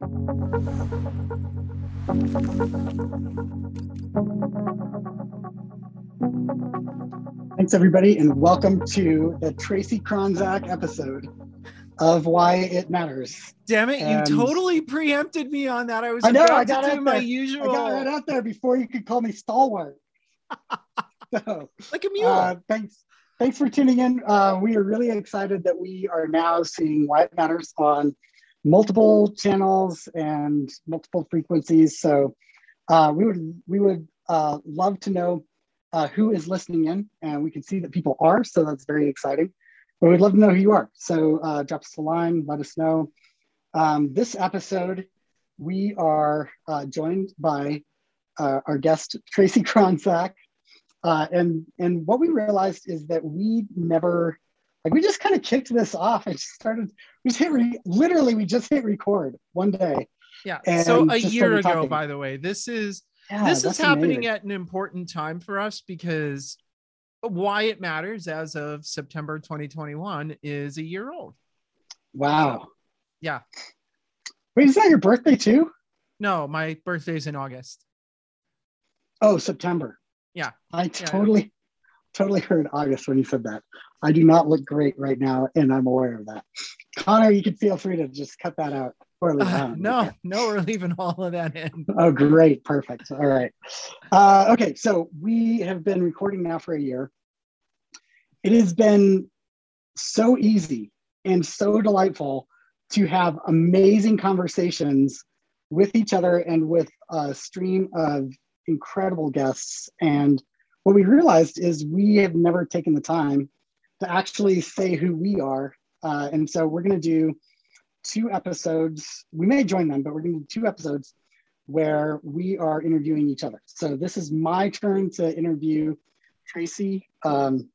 Thanks, everybody, and welcome to the Tracy Kronzak episode of Why It Matters. Damn it, And- you totally preempted me on that. I was I know, about I got to do out my there. usual, I got right out there before you could call me stalwart. so, like a mule. uh, thanks, thanks for tuning in. Uh, we are really excited that we are now seeing Why It Matters on multiple channels and multiple frequencies. So, uh, we would we would uh, love to know uh, who is listening in, and we can see that people are. So that's very exciting. But we'd love to know who you are. So uh, drop us a line, let us know. Um, this episode, we are uh, joined by uh, our guest Tracy Kronzak, and and what we realized is that we never like we just kind of kicked this off and just started. We just hit re- literally we just hit record one day. yeah. So a year ago, talking. by the way, this is Yeah, this is happening amazing. at an important time for us because why it matters as of September 2021 is a year old. wow. Yeah. Wait, is that your birthday too? No, my birthday's in August. Oh, September. Yeah. I yeah. totally, totally heard August when you said that. I do not look great right now, and I'm aware of that. Connor, you can feel free to just cut that out. Or leave Uh, no, no, we're leaving all of that in. Oh, great. Perfect. All right. Uh, okay. So we have been recording now for a year. It has been so easy and so delightful to have amazing conversations with each other and with a stream of incredible guests. And what we realized is we have never taken the time to actually say who we are. Uh, and so we're going to do two episodes. We may join them, but we're going to do two episodes where we are interviewing each other. So this is my turn to interview Tracy. Um,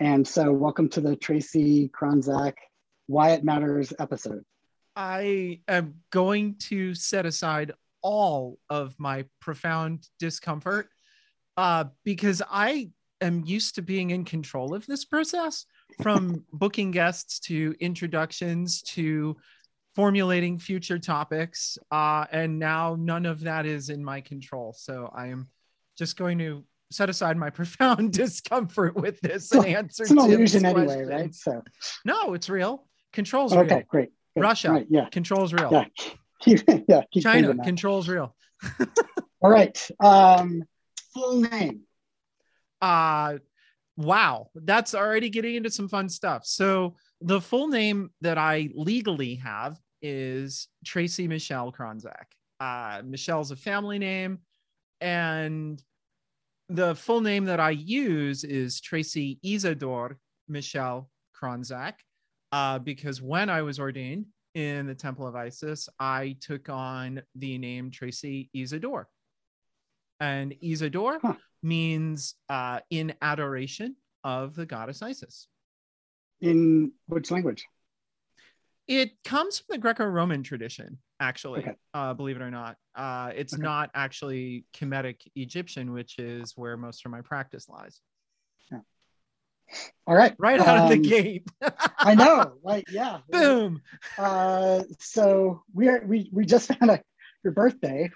and so welcome to the Tracy Kronzak Why It Matters episode. I am going to set aside all of my profound discomfort uh, because I am used to being in control of this process from booking guests to introductions to formulating future topics. Uh, and now none of that is in my control. So I am just going to set aside my profound discomfort with this and answer It's an illusion anyway, right? So No, it's real. Control's okay, real. great. Good. Russia. Right, yeah, Control's real. yeah. Yeah, China controls real. All right. Um, full name. Uh wow, that's already getting into some fun stuff. So the full name that I legally have is Tracy Michelle Kronzak. Uh, Michelle's a family name, and the full name that I use is Tracy Isadore Michelle Kronzak, uh, because when I was ordained in the Temple of Isis, I took on the name Tracy Isadore. And Isadore Huh. means uh, in adoration of the goddess Isis. In which language? It comes from the Greco-Roman tradition, actually. Okay. Uh, believe it or not, uh, it's Okay. not actually Kemetic Egyptian, which is where most of my practice lies. All right. Right out of the Um, gate, I know. Like, yeah. boom. Uh, so we are we we just found out your birthday,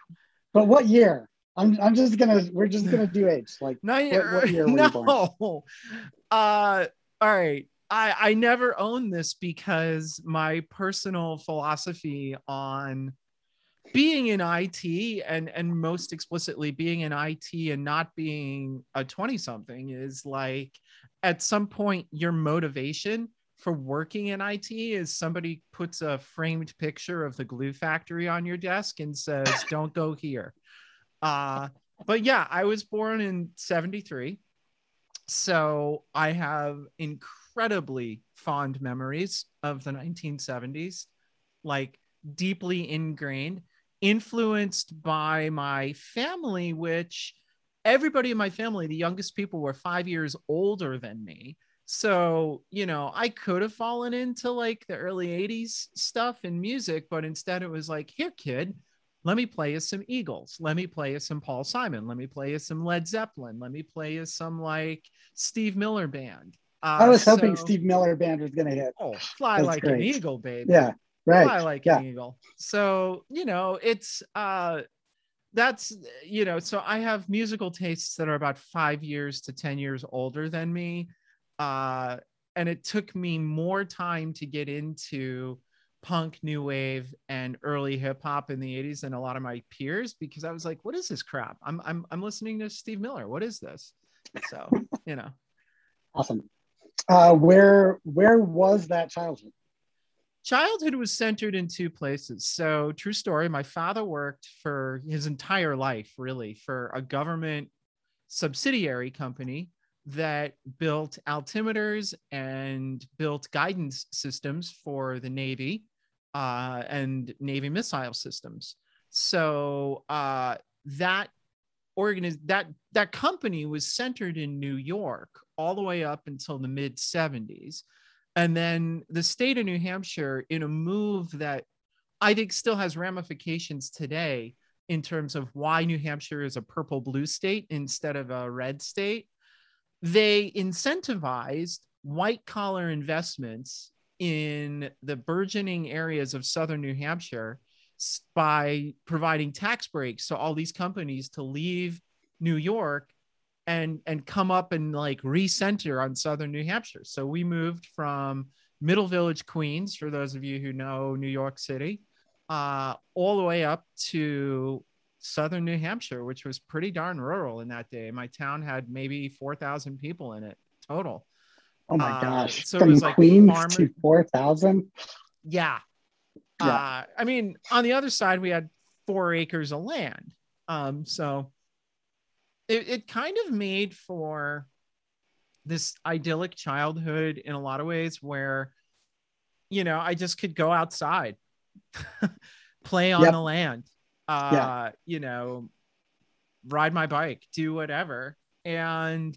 but what year? I'm I'm just gonna we're just gonna do age. Like No, what you no. Uh, all right. I I never own this because my personal philosophy on being in IT and and most explicitly being in IT and not being a 20 something is like at some point your motivation for working in IT is somebody puts a framed picture of the glue factory on your desk and says don't go here. Uh but yeah, I was born in 73. So I have incredibly fond memories of the 1970s, like deeply ingrained, influenced by my family, which everybody in my family, the youngest people, were five years older than me. So, you know, I could have fallen into like the early 80s stuff in music, but instead it was like, here, kid, let me play you some Eagles. Let me play you some Paul Simon. Let me play you some Led Zeppelin. Let me play you some like Steve Miller Band. Uh, I was hoping so- Steve Miller band was gonna hit. Oh, fly That's like an eagle, baby. Yeah. right. I like yeah. an eagle. So, you know, it's uh that's you know, so I have musical tastes that are about 5 years to 10 years older than me. Uh and it took me more time to get into punk, new wave, and early hip hop in the 80s than a lot of my peers because I was like, what is this crap? I'm I'm I'm listening to Steve Miller. What is this? So, you know. Awesome. Uh, where where was that childhood? childhood was centered in two places. So, true story, my father worked for his entire life, really, for a government subsidiary company that built altimeters and built guidance systems for the Navy uh, and Navy missile systems. So, uh, that organiz- that that company was centered in New York all the way up until the mid 70s and then the state of New Hampshire, in a move that I think still has ramifications today in terms of why New Hampshire is a purple blue state instead of a red state, they incentivized white collar investments in the burgeoning areas of southern New Hampshire by providing tax breaks to all these companies to leave New York and and come up and like recenter on southern New Hampshire. So we moved from Middle Village, Queens, for those of you who know New York City, uh, all the way up to southern New Hampshire, which was pretty darn rural in that day. My town had maybe four thousand people in it total. Oh my Uh, gosh! so it From was like Queens farmer- to four thousand. Yeah. Yeah. Uh, I mean, on the other side, we had four acres of land. Um, so it, it kind of made for this idyllic childhood in a lot of ways where, you know, I just could go outside, play on Yep. the land, uh, you know, ride my bike, do whatever. And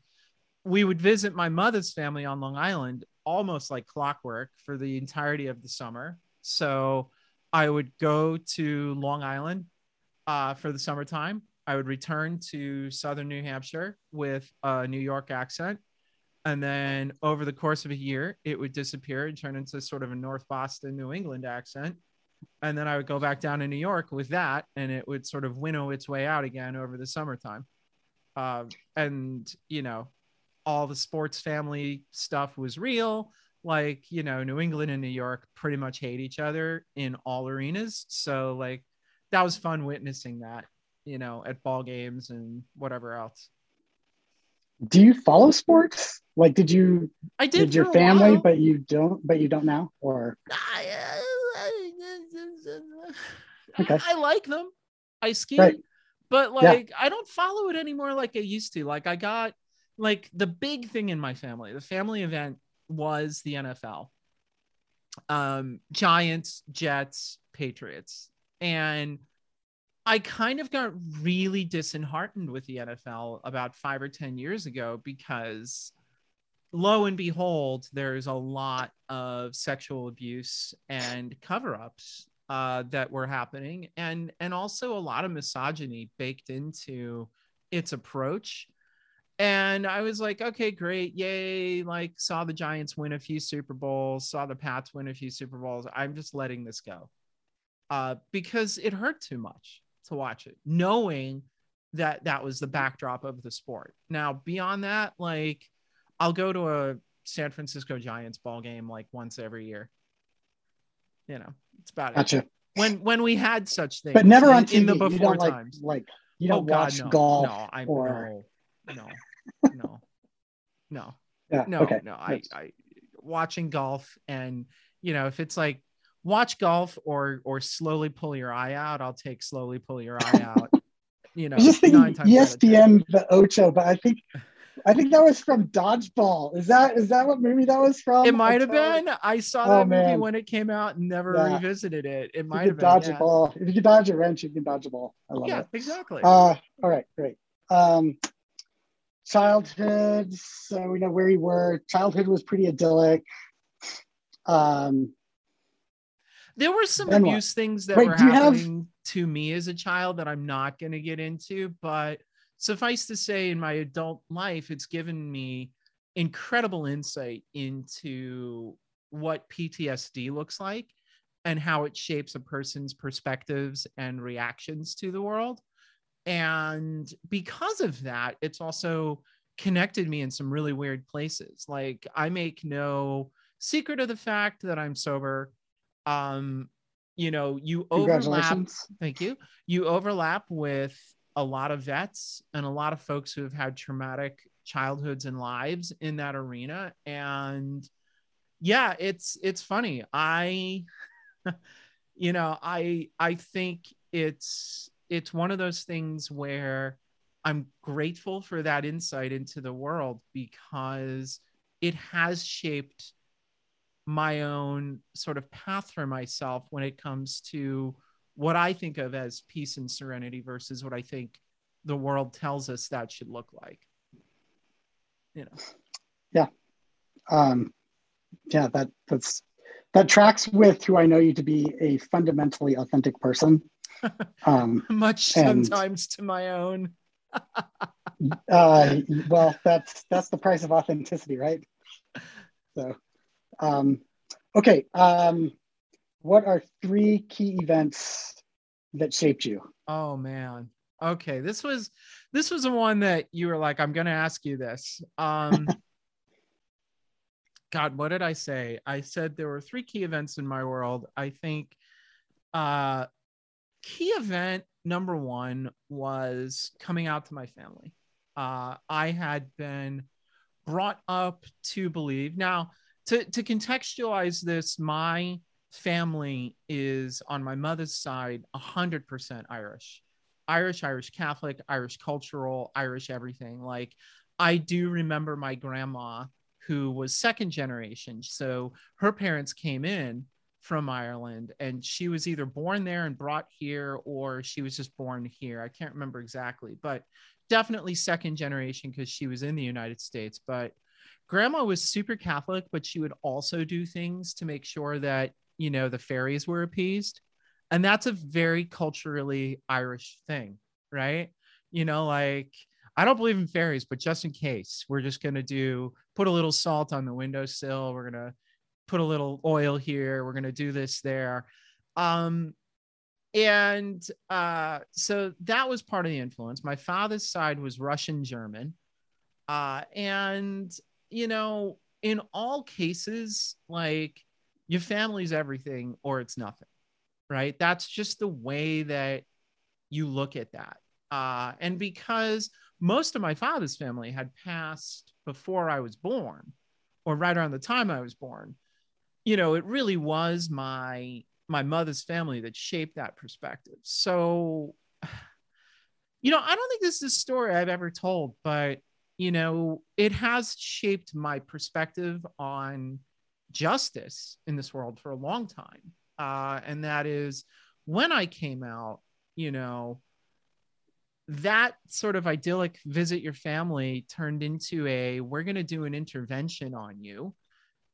we would visit my mother's family on Long Island almost like clockwork for the entirety of the summer. So I would go to Long Island uh, for the summertime. I would return to southern New Hampshire with a New York accent. And then over the course of a year, it would disappear and turn into sort of a North Boston, New England accent. And then I would go back down to New York with that, and it would sort of winnow its way out again over the summertime. Uh, and, you know, all the sports family stuff was real. Like, you know, New England and New York pretty much hate each other in all arenas. So, like, that was fun witnessing that, you know, at ball games and whatever else. Do you follow sports? Like, did you I did, did, your family, while. but you don't, but you don't now, or I, Okay. I like them. I ski, Right. but Yeah. like I don't follow it anymore like I used to. Like I got like the big thing in my family, the family event was the NFL. Um, Giants, Jets, Patriots. And I kind of got really disheartened with the NFL about five or 10 years ago because lo and behold, there's a lot of sexual abuse and cover ups uh, that were happening, and, and also a lot of misogyny baked into its approach. And I was like, okay, great. Yay. Like, saw the Giants win a few Super Bowls, saw the Pats win a few Super Bowls. I'm just letting this go uh, because it hurt too much to watch it, knowing that that was the backdrop of the sport. Now, beyond that, like, I'll go to a San Francisco Giants ball game like once every year. You know, it's about it. When when we had such things, But never in, on TV. in the you before don't like times. like you don't oh God, watch no, golf. No, or- no, no, no, no, Yeah. no, okay. no. I, I watching golf and you know if it's like watch golf or or slowly pull your eye out, I'll take slowly pull your eye out. You know, I just thinking nine times out of 10. ESPN the Ocho, but I think I think that was from Dodgeball. Is that is that what movie that was from? It might have been. I saw Oh, that movie man. when it came out and never Yeah. revisited it. It might have been. dodge yeah. a ball. If you can dodge a wrench, you can dodge a ball. I love Yeah, it. exactly. Uh, all right, great. Um, childhood. So we know where you were. Childhood was pretty idyllic. Um, there were some then what? abuse things that Wait, were you have- happening to me as a child that I'm not going to get into, but suffice to say, in my adult life, it's given me incredible insight into what PTSD looks like and how it shapes a person's perspectives and reactions to the world. And because of that, it's also connected me in some really weird places. Like I make no secret of the fact that I'm sober. Um, you know, you overlap. Thank you. You overlap with a lot of vets and a lot of folks who have had traumatic childhoods and lives in that arena. And yeah, it's it's funny. I you know, I I think it's it's one of those things where I'm grateful for that insight into the world because it has shaped my own sort of path for myself when it comes to what I think of as peace and serenity versus what I think the world tells us that should look like. You know. Yeah. Um, yeah, that that's that tracks with who I know you to be a fundamentally authentic person. Um, Much and, sometimes to my own. uh, well, that's that's the price of authenticity, right? So, um, okay. Um, what are three key events that shaped you? Oh man. Okay, this was this was the one that you were like, I'm gonna ask you this. Um, God, what did I say? I said there were three key events in my world. I think uh, key event number one was coming out to my family. Uh, I had been brought up to believe. Now, to, to contextualize this, my family is on my mother's side 100% Irish. Irish, Irish Catholic, Irish cultural, Irish everything. Like, I do remember my grandma who was second generation. So her parents came in from Ireland and she was either born there and brought here or she was just born here. I can't remember exactly, but definitely second generation because she was in the United States. But grandma was super Catholic, but she would also do things to make sure that, you know, the fairies were appeased. And that's a very culturally Irish thing, right? You know, like I don't believe in fairies, but just in case, we're just going to do put a little salt on the windowsill. We're going to put a little oil here. We're going to do this there. Um, and uh, so that was part of the influence. My father's side was Russian German. Uh, and, you know, in all cases, like your family's everything or it's nothing, right? That's just the way that you look at that. Uh, and because most of my father's family had passed before I was born, or right around the time I was born. You know, it really was my my mother's family that shaped that perspective. So, you know, I don't think this is a story I've ever told, but you know, it has shaped my perspective on justice in this world for a long time. Uh, and that is when I came out, you know, that sort of idyllic visit your family turned into a we're going to do an intervention on you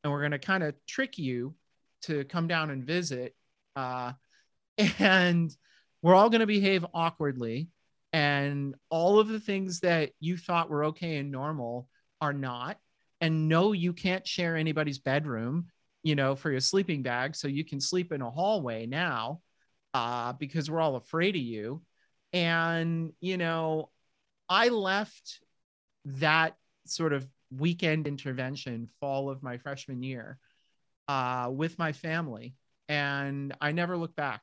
and we're going to kind of trick you to come down and visit uh, and we're all going to behave awkwardly and all of the things that you thought were okay and normal are not. And no you can't share anybody's bedroom you know for your sleeping bag so you can sleep in a hallway now uh, because we're all afraid of you. And, you know, I left that sort of weekend intervention fall of my freshman year uh, with my family. And I never looked back.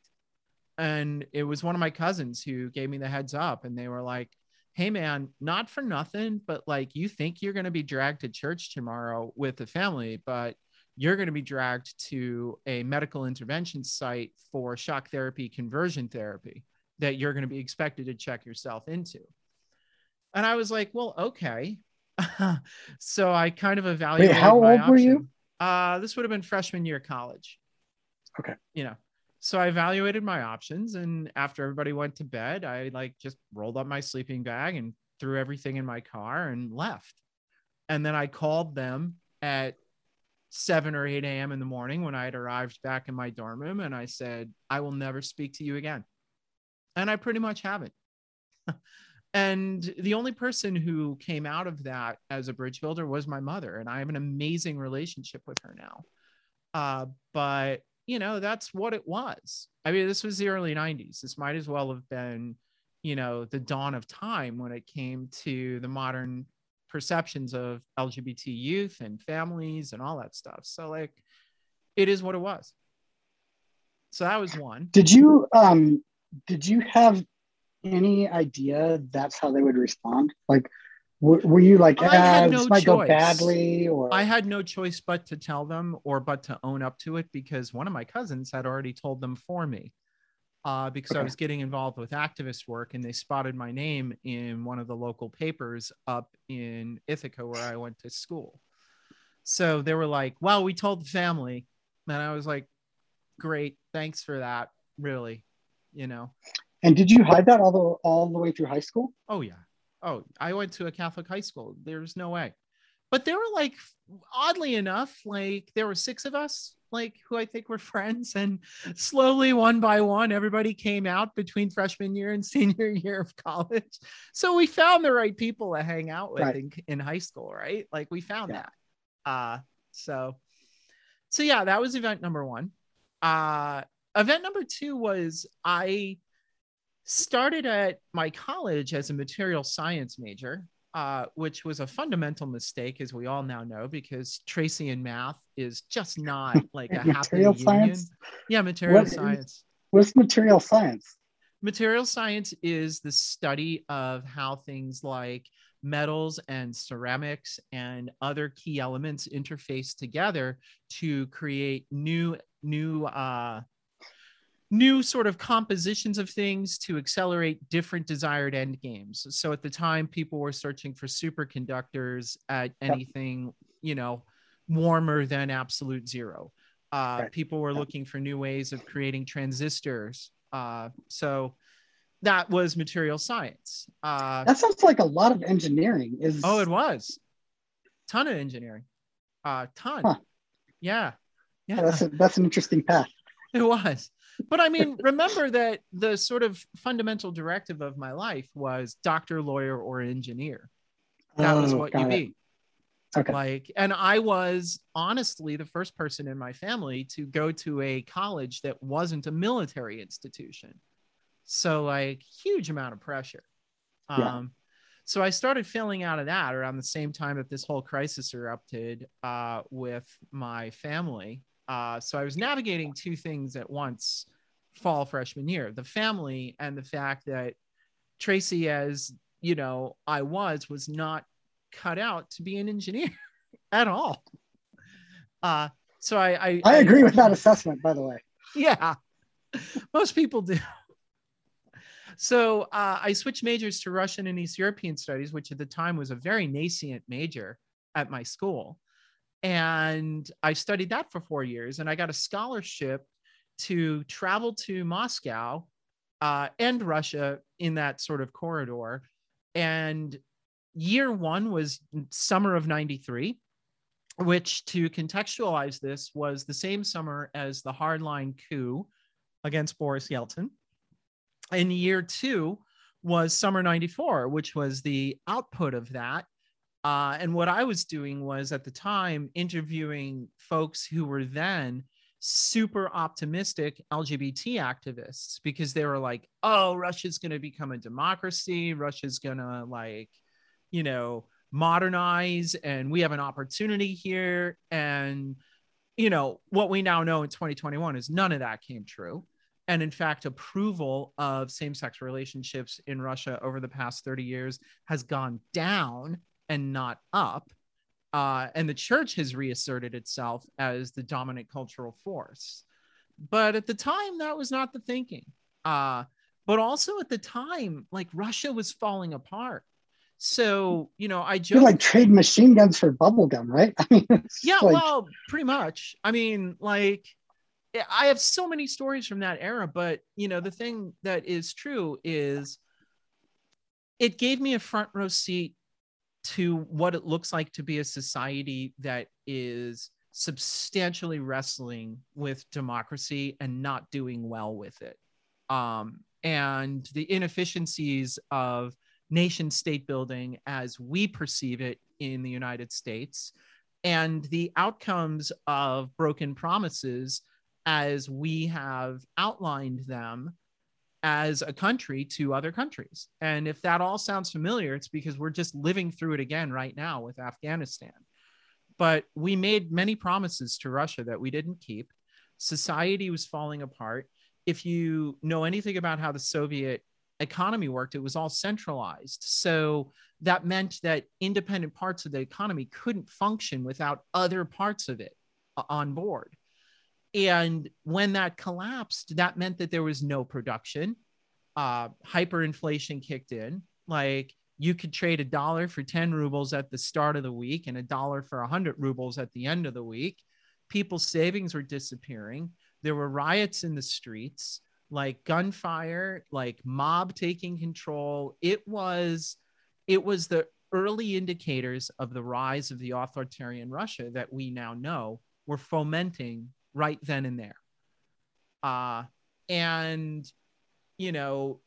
And it was one of my cousins who gave me the heads up. And they were like, hey, man, not for nothing, but like you think you're going to be dragged to church tomorrow with the family, but you're going to be dragged to a medical intervention site for shock therapy conversion therapy that you're going to be expected to check yourself into. And I was like, well, okay. so I kind of evaluated. Wait, how old were you? Uh, this would have been freshman year college. Okay. You know, so I evaluated my options, and after everybody went to bed, I like just rolled up my sleeping bag and threw everything in my car and left. And then I called them at 7 or 8 a.m. in the morning when I had arrived back in my dorm room, and I said, I will never speak to you again and I pretty much haven't. and the only person who came out of that as a bridge builder was my mother, and I have an amazing relationship with her now. Uh, but you know, that's what it was. I mean, this was the early 90s. This might as well have been, you know, the dawn of time when it came to the modern perceptions of LGBT youth and families and all that stuff. So, like, it is what it was. So that was one. Did you um did you have any idea that's how they would respond? Like were, were you like, ah, no this might choice. go badly or I had no choice but to tell them or but to own up to it because one of my cousins had already told them for me. Uh, because okay. I was getting involved with activist work and they spotted my name in one of the local papers up in Ithaca where I went to school. So they were like, well, we told the family. And I was like, great. Thanks for that. Really, you know. And did you hide that all the all the way through high school? Oh yeah. Oh, I went to a Catholic high school. There's no way. But there were like oddly enough, like there were six of us, like who I think were friends, and slowly one by one, everybody came out between freshman year and senior year of college. So we found the right people to hang out with right. in, in, high school, right? Like we found yeah. that. Uh so so yeah, that was event number one. Uh event number two was I started at my college as a material science major, uh, which was a fundamental mistake, as we all now know, because Tracy and math is just not like a happy science? union. Yeah, material what science. Is, what's material science? Material science is the study of how things like metals and ceramics and other key elements interface together to create new new uh, new sort of compositions of things to accelerate different desired end games. So at the time, people were searching for superconductors at anything, yep. you know, warmer than absolute zero. Uh, right. People were looking for new ways of creating transistors. Uh, so that was material science. Uh, that sounds like a lot of engineering. Is oh, it was ton of engineering, uh, ton. Huh. Yeah, yeah. That's a, that's an interesting path. It was but I mean, remember that the sort of fundamental directive of my life was doctor, lawyer, or engineer. That oh, was what you it. be. Okay. Like, and I was honestly the first person in my family to go to a college that wasn't a military institution. So, like, huge amount of pressure. Yeah. Um, so I started filling out of that around the same time that this whole crisis erupted uh, with my family. Uh, so I was navigating two things at once fall freshman year the family and the fact that Tracy, as you know, I was, was not cut out to be an engineer at all. Uh, so I, I, I agree I, with that assessment, by the way. Yeah, most people do. So uh, I switched majors to Russian and East European studies, which at the time was a very nascent major at my school and I studied that for four years, and I got a scholarship to travel to Moscow uh, and Russia in that sort of corridor. And year one was summer of 93, which to contextualize this was the same summer as the hardline coup against Boris Yeltsin. And year two was summer 94, which was the output of that uh, and what I was doing was at the time interviewing folks who were then super optimistic LGBT activists because they were like, oh, Russia's going to become a democracy. Russia's going to, like, you know, modernize and we have an opportunity here. And, you know, what we now know in 2021 is none of that came true. And in fact, approval of same sex relationships in Russia over the past 30 years has gone down and not up. Uh, and the church has reasserted itself as the dominant cultural force. But at the time, that was not the thinking. Uh, but also at the time, like Russia was falling apart. So, you know, I just like trade machine guns for bubble gum, right? I mean, yeah, like... well, pretty much. I mean, like, I have so many stories from that era, but you know, the thing that is true is it gave me a front row seat to what it looks like to be a society that is substantially wrestling with democracy and not doing well with it. Um, and the inefficiencies of nation state building as we perceive it in the United States, and the outcomes of broken promises as we have outlined them as a country to other countries. And if that all sounds familiar, it's because we're just living through it again right now with Afghanistan. But we made many promises to Russia that we didn't keep. Society was falling apart. If you know anything about how the Soviet economy worked, it was all centralized. So that meant that independent parts of the economy couldn't function without other parts of it uh, on board. And when that collapsed, that meant that there was no production. Uh, hyperinflation kicked in. Like you could trade a dollar for 10 rubles at the start of the week and a dollar for 100 rubles at the end of the week. People's savings were disappearing. There were riots in the streets, like gunfire, like mob taking control. It was, it was the early indicators of the rise of the authoritarian Russia that we now know were fomenting right then and there. Uh, and, you know,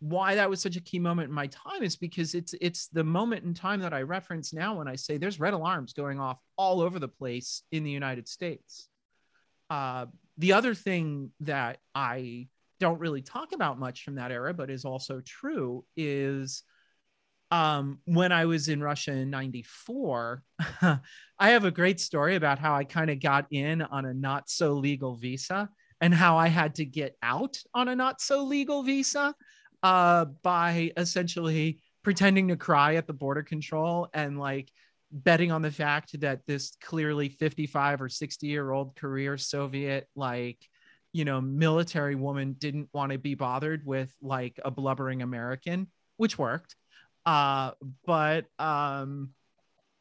why that was such a key moment in my time is because it's it's the moment in time that I reference now when I say there's red alarms going off all over the place in the United States. Uh, the other thing that I don't really talk about much from that era, but is also true, is um, when I was in Russia in 94, I have a great story about how I kind of got in on a not so legal visa and how I had to get out on a not so legal visa uh, by essentially pretending to cry at the border control and like betting on the fact that this clearly 55 or 60 year old career Soviet, like, you know, military woman didn't want to be bothered with like a blubbering American, which worked. Uh, but um,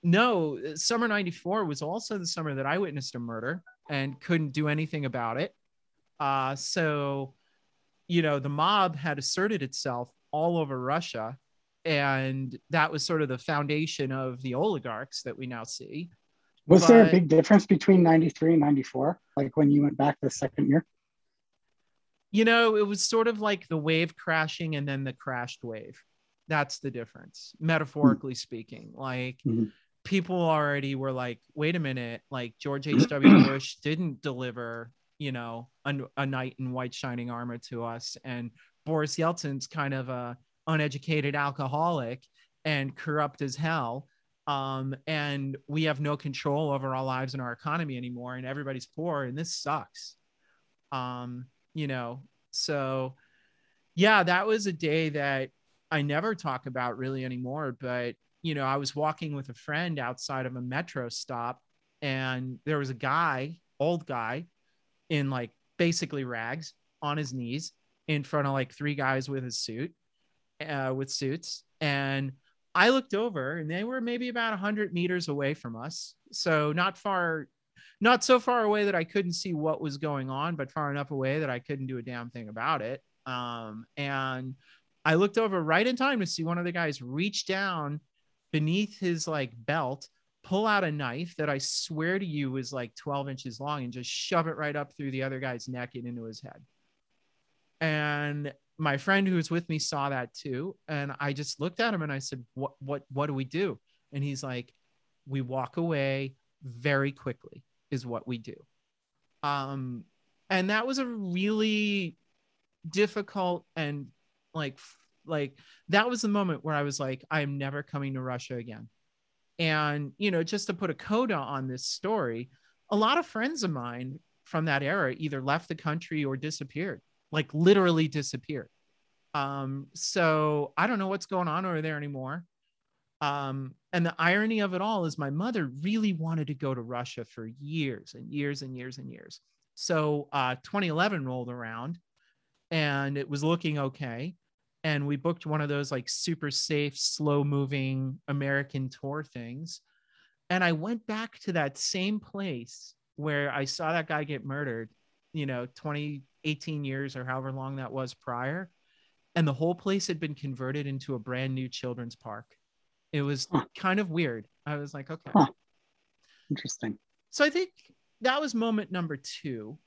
no, summer 94 was also the summer that I witnessed a murder and couldn't do anything about it. Uh, so, you know, the mob had asserted itself all over Russia. And that was sort of the foundation of the oligarchs that we now see. Was but, there a big difference between 93 and 94? Like when you went back the second year? You know, it was sort of like the wave crashing and then the crashed wave. That's the difference, metaphorically mm-hmm. speaking. Like mm-hmm. people already were like, wait a minute, like George H.W. Bush didn't deliver, you know, a, a knight in white shining armor to us. And Boris Yeltsin's kind of a uneducated alcoholic and corrupt as hell. Um, and we have no control over our lives and our economy anymore, and everybody's poor, and this sucks. Um, you know, so yeah, that was a day that I never talk about really anymore. But, you know, I was walking with a friend outside of a metro stop and there was a guy, old guy, in like basically rags on his knees in front of like three guys with his suit, uh, with suits. And I looked over and they were maybe about 100 meters away from us. So not far, not so far away that I couldn't see what was going on, but far enough away that I couldn't do a damn thing about it. Um, and I looked over right in time to see one of the guys reach down beneath his like belt, pull out a knife that I swear to you was like 12 inches long and just shove it right up through the other guy's neck and into his head. And my friend who was with me saw that too. And I just looked at him and I said, What what what do we do? And he's like, We walk away very quickly, is what we do. Um, and that was a really difficult and like like that was the moment where I was like, I'm never coming to Russia again. And you know, just to put a coda on this story, a lot of friends of mine from that era either left the country or disappeared, like literally disappeared. Um, so I don't know what's going on over there anymore. Um, and the irony of it all is my mother really wanted to go to Russia for years and years and years and years. So uh, 2011 rolled around and it was looking okay and we booked one of those like super safe slow moving american tour things. And i went back to that same place where i saw that guy get murdered you know 20 18 years or however long that was prior. And the whole place had been converted into a brand new children's park. It was huh. kind of weird. I was like okay. Huh. interesting. So i think that was moment number two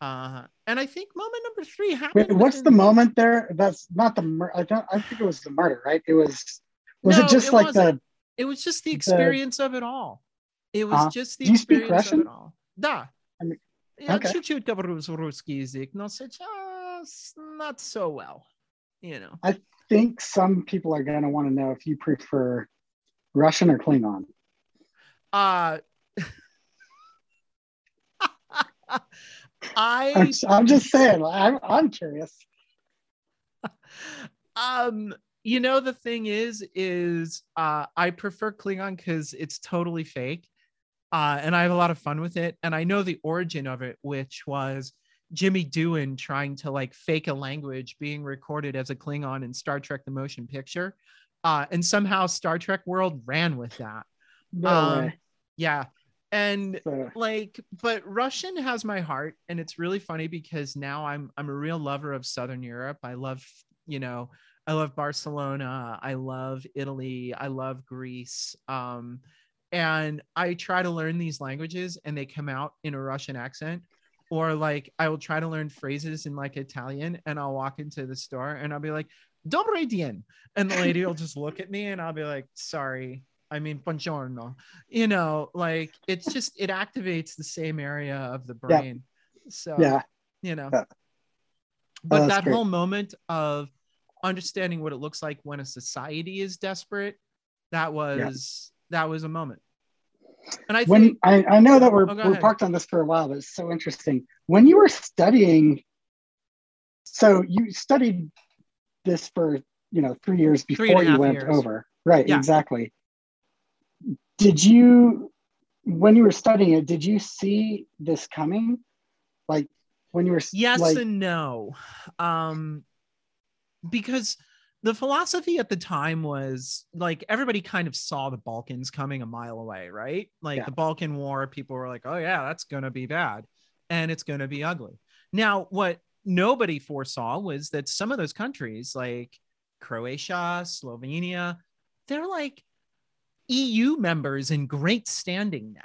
uh, and I think moment number three happened. Wait, what's the moment there? That's not the murder. I don't. I think it was the murder, right? It was. Was no, it just it like wasn't. the? It was just the experience the, of it all. It was uh, just the experience of it all. Da. I mean, Я Okay. чуть-чуть говорю русский язык, но сейчас not so well. You know. think some people are going to want to know if you prefer Russian or Klingon. Uh I I'm, I'm just saying. I'm, I'm curious. um you know the thing is is uh i prefer klingon because it's totally fake uh and i have a lot of fun with it and i know the origin of it which was jimmy Doohan trying to like fake a language being recorded as a klingon in star trek the motion picture uh and somehow star trek world ran with that No Um, yeah and So, like but russian has my heart and it's really funny because now i'm i'm a real lover of southern europe. I love you know i love barcelona i love italy i love greece um and i try to learn these languages and they come out in a russian accent or like i will try to learn phrases in like italian and i'll walk into the store and i'll be like dobre dien. And the lady will just look at me and i'll be like sorry I mean, buongiorno. You know, like it's just it activates the same area of the Yeah. brain. So yeah. you know. Yeah. But oh, that's that great. whole moment of understanding what it looks like when a society is desperate, that was that was a moment. And I When think I, I know that we're, Oh, we're parked on this for a while, but it's so interesting. When you were studying, so you studied this for, you know, three years Three before you went years. over. Right. Yeah. Exactly. Did you, when you were studying it, did you see this coming? Like when you were yes like, and no um because the philosophy at the time was like everybody kind of saw the balkans coming a mile away right like Yeah. the balkan war people were like oh yeah that's going to be bad and it's going to be ugly now what nobody foresaw was that some of those countries like croatia slovenia they're like eu members in great standing now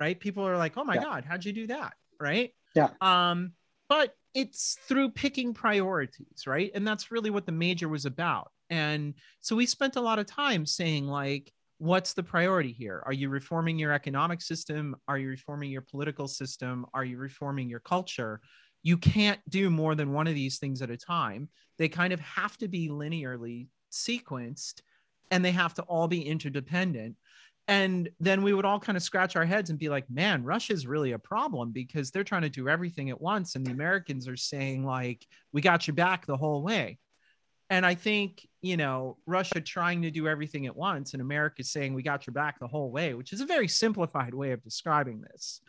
right? People are like oh my Yeah. god how'd you do that? Right? Yeah. um but it's through picking priorities right? And that's really what the major was about. And so we spent a lot of time saying like what's the priority here? Are you reforming your economic system? Are you reforming your political system? Are you reforming your culture? You can't do more than one of these things at a time. They kind of have to be linearly sequenced and they have to all be interdependent. And then we would all kind of scratch our heads and be like man russia's really a problem because they're trying to do everything at once. And the americans are saying like we got your back the whole way. And i think you know russia trying to do everything at once and america saying we got your back the whole way which is a very simplified way of describing this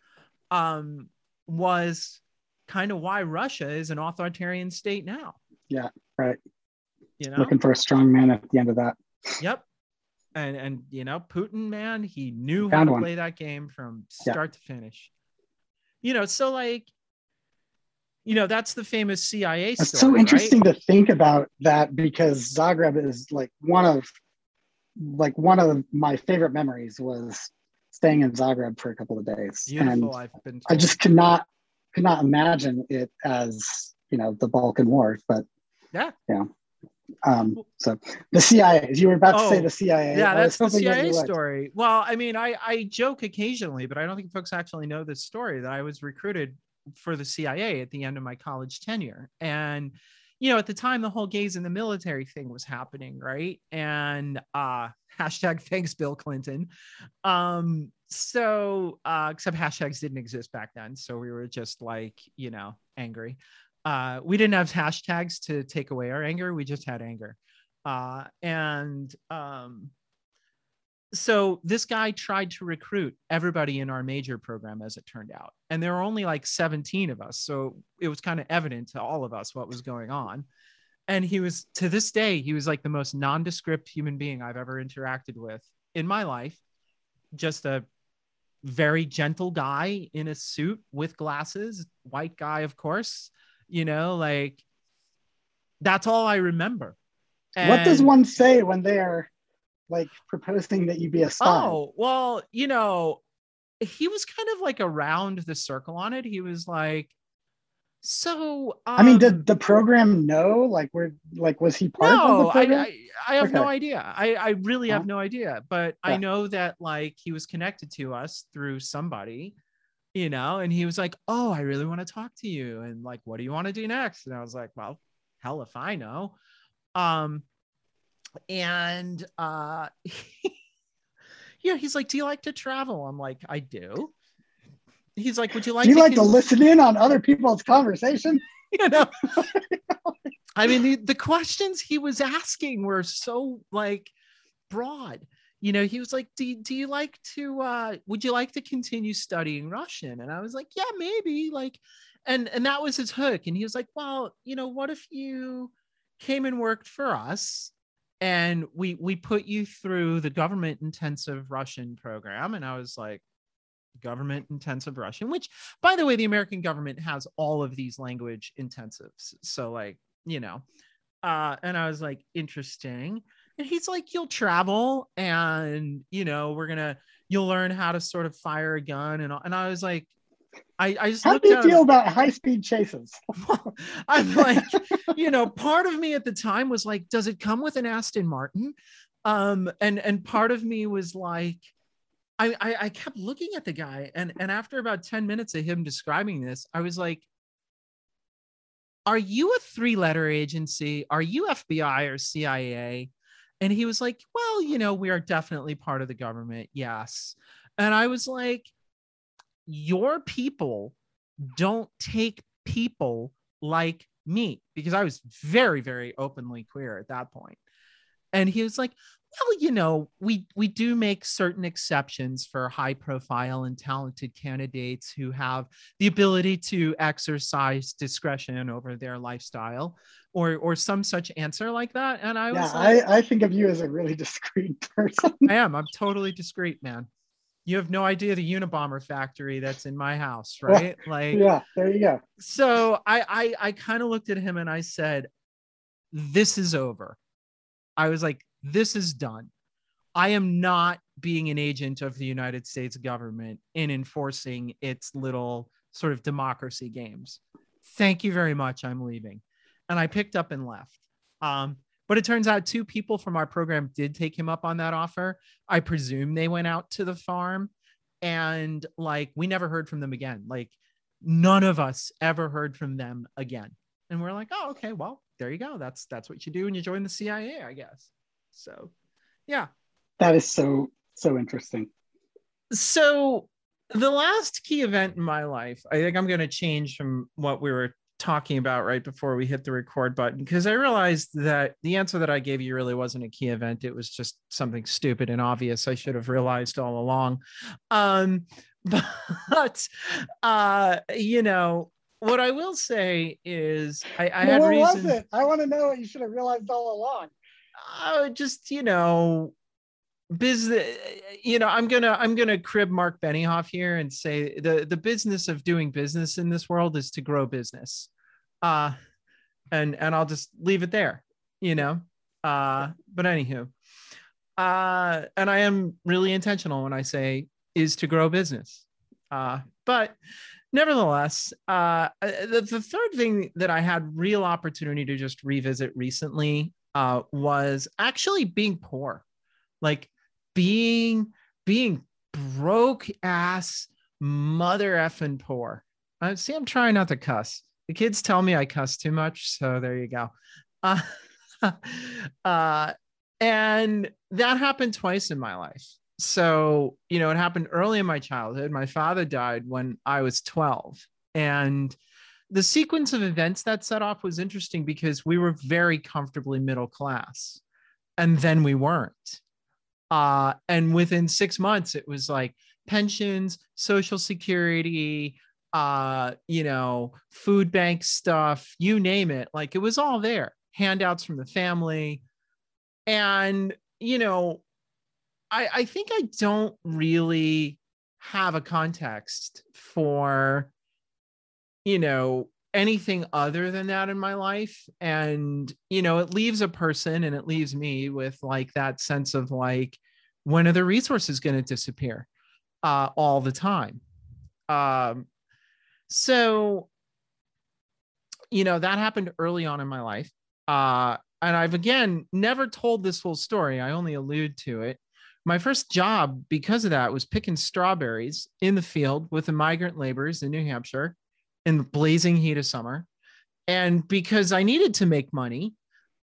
um, was kind of why russia is an authoritarian state now. Yeah, right. you know? Looking for a strong man at the end of that. Yep. And and you know, Putin, man, he knew how to one. play that game from Yeah. start to finish. You know, so like, you know, that's the famous CIA It's so right? interesting to think about that because Zagreb is like one of like one of my favorite memories was staying in Zagreb for a couple of days. Beautiful. And I've been. I just could not could not imagine it as, you know, the Balkan War. But Yeah. Yeah. Um, so the CIA, you were about to say Oh, the CIA. yeah, I that's the that CIA you story. Well, I mean, I I joke occasionally, but I don't think folks actually know this story that I was recruited for the CIA at the end of my college tenure, and you know, at the time, the whole gays in the military thing was happening, right? And uh, hashtag thanks Bill Clinton. Um, so uh, except hashtags didn't exist back then, so we were just like, you know, angry. Uh, we didn't have hashtags to take away our anger; we just had anger. Uh, and um, so this guy tried to recruit everybody in our major program as it turned out and there were only like 17 of us so it was kind of evident to all of us what was going on. And he was to this day he was like the most nondescript human being i've ever interacted with in my life. Just a very gentle guy in a suit with glasses white guy of course you know like that's all i remember what does one say when they're like proposing that you be a spy? Oh, well, you know, he was kind of like around the circle on it. He was like, so um, I mean, did the program know? Like, where, like, was he part of the no, I, program? I I have no idea. I I really have no idea, but I know that like he was connected to us through somebody. You know, and he was like, Oh, I really want to talk to you. And like, what do you want to do next? And I was like, Well, hell if I know. Um, and uh yeah, he's like, Do you like to travel? I'm like, I do. He's like, Would you like Do you to like con- to listen in on other people's conversation? you know i mean the, the questions he was asking were so like broad you know he was like do, do you like to uh would you like to continue studying russian? And i was like yeah maybe like and and that was his hook. And he was like well you know what if you came and worked for us and we we put you through the government intensive russian program? And i was like government intensive russian? Which by the way the american government has all of these language intensives. So like you know uh and i was like interesting and he's like you'll travel and you know we're gonna you'll learn how to sort of fire a gun and and i was like i i just How do you feel about high speed chases? i'm like you know part of me at the time was like does it come with an aston martin um and and part of me was like I, I I kept looking at the guy and and after about 10 minutes of him describing this, I was like, are you a three letter agency? Are you FBI or CIA? And he was like, well, you know, we are definitely part of the government. Yes. And I was like, your people don't take people like me because I was very, very openly queer at that point. And he was like, well, you know, we we do make certain exceptions for high profile and talented candidates who have the ability to exercise discretion over their lifestyle or or some such answer like that. And I yeah, was like, I, I think of you as a really discreet person. I am. I'm totally discreet, man. You have no idea the Unabomber factory that's in my house, right? Like, yeah, there you go. so I I, I kind of looked at him and I said, "This is over." I was like, "This is done. I am not being an agent of the United States government in enforcing its little sort of democracy games. Thank you very much. I'm leaving." And I picked up and left. Um, but it turns out two people from our program did take him up on that offer. I presume they went out to the farm and like we never heard from them again. Like none of us ever heard from them again. And we're like, oh, okay, well, there you go. That's that's what you do when you join the CIA, I guess. So yeah. That is so so interesting. So the last key event in my life, I think I'm gonna change from what we were talking about right before we hit the record button because I realized that the answer that I gave you really wasn't a key event. It was just something stupid and obvious I should have realized all along. Um, but uh, you know, what I will say is I, I had what reason. was it? I want to know what you should have realized all along. Uh, just you know business you know i'm gonna i'm gonna crib mark benioff here and say the the business of doing business in this world is to grow business. Uh and and i'll just leave it there you know? Uh but anywho uh and i am really intentional when i say is to grow business. Uh but nevertheless uh the, the third thing that i had real opportunity to just revisit recently uh was actually being poor like being being broke ass mother effing poor. Uh, see i'm trying not to cuss. The kids tell me i cuss too much so there you go. Uh, uh and that happened twice in my life. So you know it happened early in my childhood. My father died when i was 12 and the sequence of events that set off was interesting because we were very comfortably middle class and then we weren't. Uh, and within six months it was like pensions social security uh, you know food bank stuff you name it. Like it was all there handouts from the family. And you know i i think i don't really have a context for you know anything other than that in my life. And you know it leaves a person and it leaves me with like that sense of like when are the resources going to disappear? Uh all the time. Um so you know that happened early on in my life. Uh and i've again never told this whole story. I only allude to it. My first job because of that was picking strawberries in the field with the migrant laborers in New Hampshire in the blazing heat of summer. And because I needed to make money,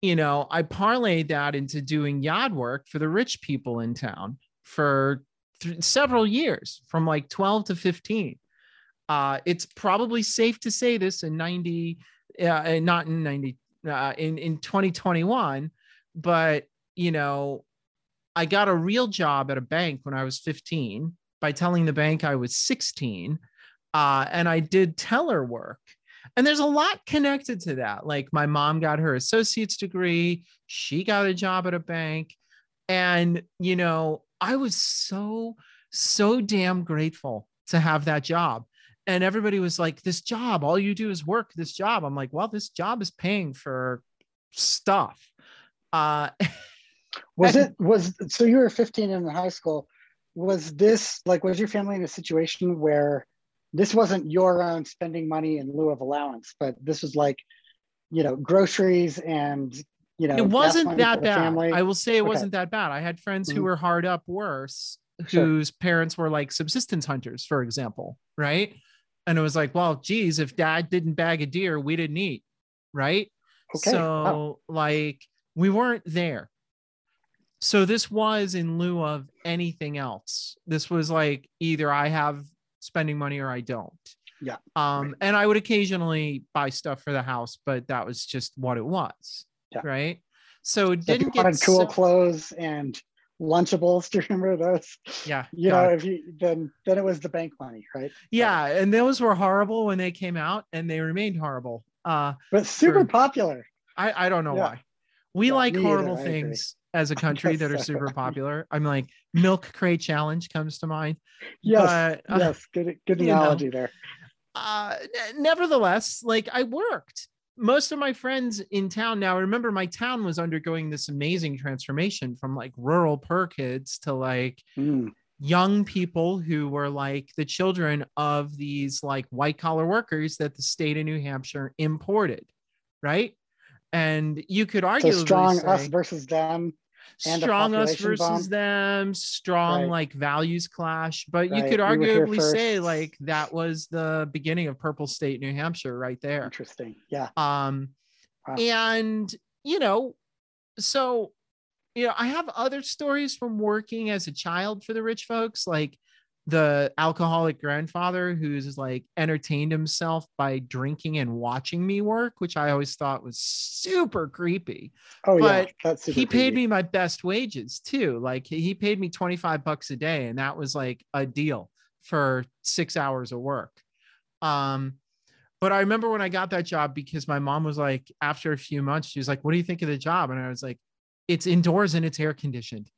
you know, I parlayed that into doing yard work for the rich people in town for th- several years from like 12 to 15. Uh, it's probably safe to say this in 90, uh, not in 90, uh, in, in 2021, but, you know, I got a real job at a bank when I was 15 by telling the bank I was 16. Uh, and I did teller work. And there's a lot connected to that. Like my mom got her associate's degree, she got a job at a bank. And, you know, I was so, so damn grateful to have that job. And everybody was like, This job, all you do is work this job. I'm like, Well, this job is paying for stuff. Uh, was it, was, so you were 15 in high school. Was this like, was your family in a situation where this wasn't your own spending money in lieu of allowance, but this was like, you know, groceries and you know, it wasn't that bad. Family. I will say it okay. wasn't that bad. I had friends mm-hmm. who were hard up worse, sure. whose parents were like subsistence hunters, for example, right? And it was like, well, geez, if dad didn't bag a deer, we didn't eat, right? Okay. So, wow. like, we weren't there. So, this was in lieu of anything else. This was like either I have spending money or I don't. Yeah. Um, right. and I would occasionally buy stuff for the house, but that was just what it was yeah. right? So it didn't get cool so... clothes and Lunchables. Do you remember those? Yeah. You know, if you then then it was the bank money, right? Yeah, and those were horrible when they came out, and they remained horrible. Uh, but super for... popular. I I don't know yeah. why. We yeah, like horrible either, things as a country that are super popular. I'm like milk crate challenge comes to mind. Yes, but, uh, yes, good good analogy know, there. Uh, nevertheless, like I worked most of my friends in town now remember my town was undergoing this amazing transformation from like rural poor kids to like mm. young people who were like the children of these like white collar workers that the state of new hampshire imported right and you could argue so strong say, us versus them strong us versus bomb. them strong right. like values clash but right. you could arguably say like that was the beginning of purple state new hampshire right there interesting yeah um wow. and you know so you know i have other stories from working as a child for the rich folks like the alcoholic grandfather who's like entertained himself by drinking and watching me work, which I always thought was super creepy. Oh but yeah, that's he paid creepy. me my best wages too. Like he paid me 25 bucks a day, and that was like a deal for six hours of work. Um, but I remember when I got that job because my mom was like, after a few months, she was like, What do you think of the job? And I was like, It's indoors and it's air conditioned.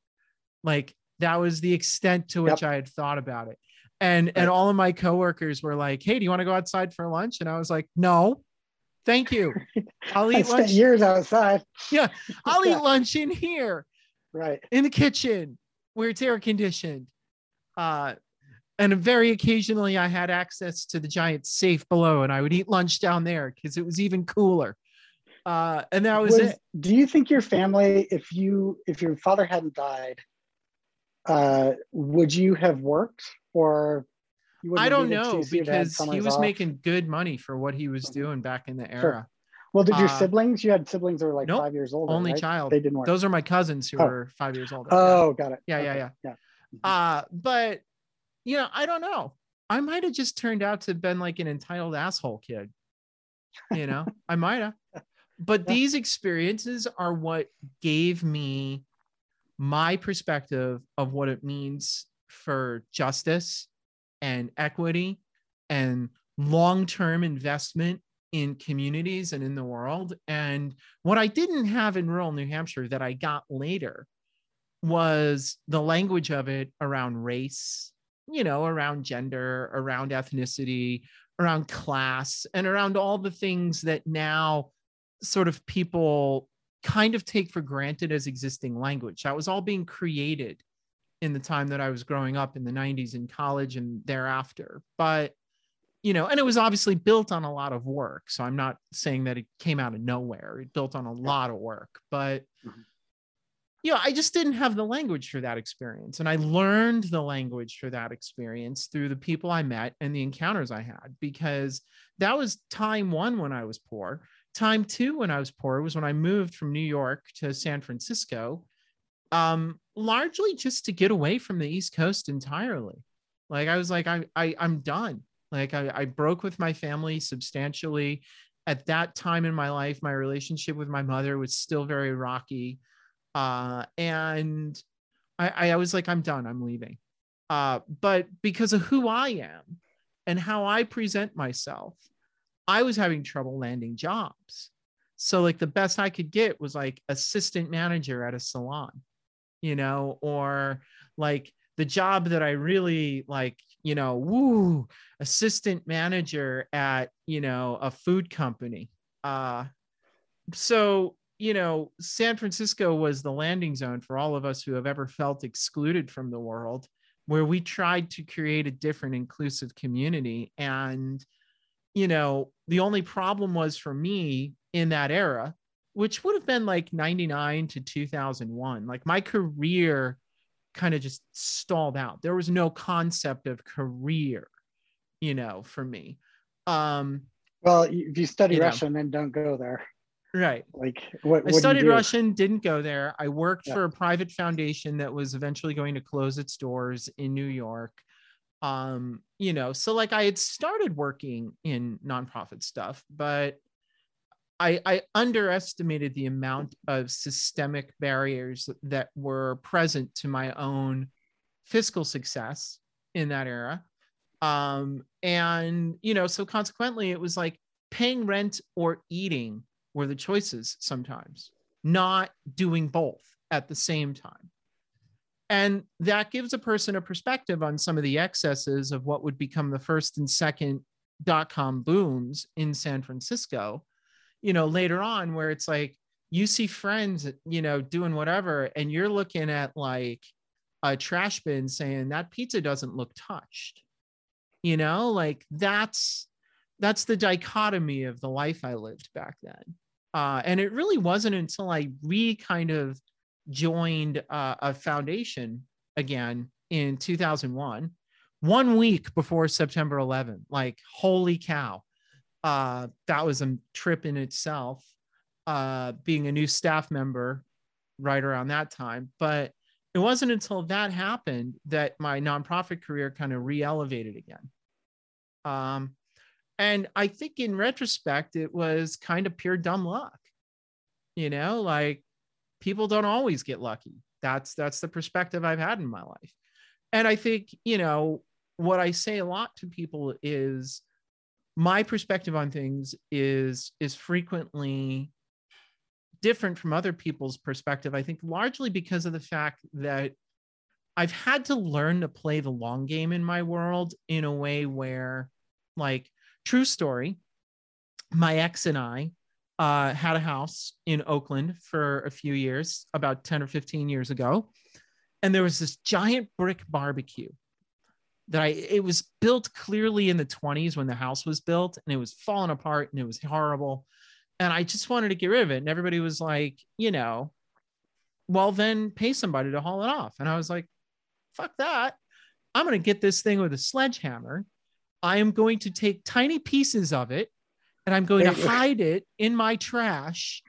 Like that was the extent to which yep. I had thought about it. And right. and all of my coworkers were like, "Hey, do you want to go outside for lunch?" And I was like, "No, thank you. I'll eat lunch years outside. Yeah, I'll yeah. eat lunch in here, right in the kitchen where it's air conditioned." Uh, and very occasionally, I had access to the giant safe below, and I would eat lunch down there because it was even cooler. Uh, and that was, was it. Do you think your family, if you if your father hadn't died, uh, would you have worked or I don't know because he was off? making good money for what he was doing back in the era. Sure. Well, did your uh, siblings? You had siblings that were like nope, five years old. Only right? child. They didn't work. Those are my cousins who oh. were five years old. Oh, yeah. got it. Yeah, okay. yeah, yeah, yeah. Uh, but you know, I don't know. I might have just turned out to have been like an entitled asshole kid. You know, I might have. But yeah. these experiences are what gave me my perspective of what it means for justice and equity and long-term investment in communities and in the world. And what I didn't have in rural New Hampshire that I got later was the language of it around race, you know, around gender, around ethnicity, around class, and around all the things that now sort of people kind of take for granted as existing language. That was all being created in the time that I was growing up in the 90s in college and thereafter. But, you know, and it was obviously built on a lot of work. So I'm not saying that it came out of nowhere. It built on a lot of work. But, mm-hmm. you know, I just didn't have the language for that experience. And I learned the language for that experience through the people I met and the encounters I had, because that was time one when I was poor. Time too when I was poor was when I moved from New York to San Francisco, um, largely just to get away from the East Coast entirely. Like I was like, I, I I'm done. Like I, I broke with my family substantially. At that time in my life, my relationship with my mother was still very rocky uh, and I, I was like, I'm done. I'm leaving. Uh, but because of who I am and how I present myself, I was having trouble landing jobs. So like the best I could get was like assistant manager at a salon, you know, or like the job that I really like, you know, woo, assistant manager at, you know, a food company. Uh, so you know, San Francisco was the landing zone for all of us who have ever felt excluded from the world, where we tried to create a different inclusive community. And, you know, the only problem was for me in that era, which would have been like 99 to 2001, like my career kind of just stalled out. There was no concept of career, you know, for me. Um, well, if you study you Russian, know, then don't go there. Right. Like what, what I studied Russian, didn't go there. I worked yeah. for a private foundation that was eventually going to close its doors in New York. Um, you know, so like I had started working in nonprofit stuff, but I, I underestimated the amount of systemic barriers that were present to my own fiscal success in that era. Um, and you know, so consequently, it was like paying rent or eating were the choices sometimes, not doing both at the same time. And that gives a person a perspective on some of the excesses of what would become the first and second dot com booms in San Francisco, you know, later on, where it's like you see friends, you know, doing whatever, and you're looking at like a trash bin saying that pizza doesn't look touched. You know, like that's that's the dichotomy of the life I lived back then. Uh, and it really wasn't until I re kind of joined uh, a foundation again in 2001, one week before September 11. Like, holy cow. Uh, that was a trip in itself, uh, being a new staff member right around that time. But it wasn't until that happened that my nonprofit career kind of re elevated again. Um, and I think in retrospect, it was kind of pure dumb luck. You know, like people don't always get lucky. That's that's the perspective I've had in my life. And I think, you know, what I say a lot to people is my perspective on things is is frequently different from other people's perspective. I think largely because of the fact that I've had to learn to play the long game in my world in a way where like True story. My ex and I uh, had a house in Oakland for a few years, about 10 or 15 years ago. And there was this giant brick barbecue that I, it was built clearly in the 20s when the house was built and it was falling apart and it was horrible. And I just wanted to get rid of it. And everybody was like, you know, well, then pay somebody to haul it off. And I was like, fuck that. I'm going to get this thing with a sledgehammer I am going to take tiny pieces of it and I'm going to hide it in my trash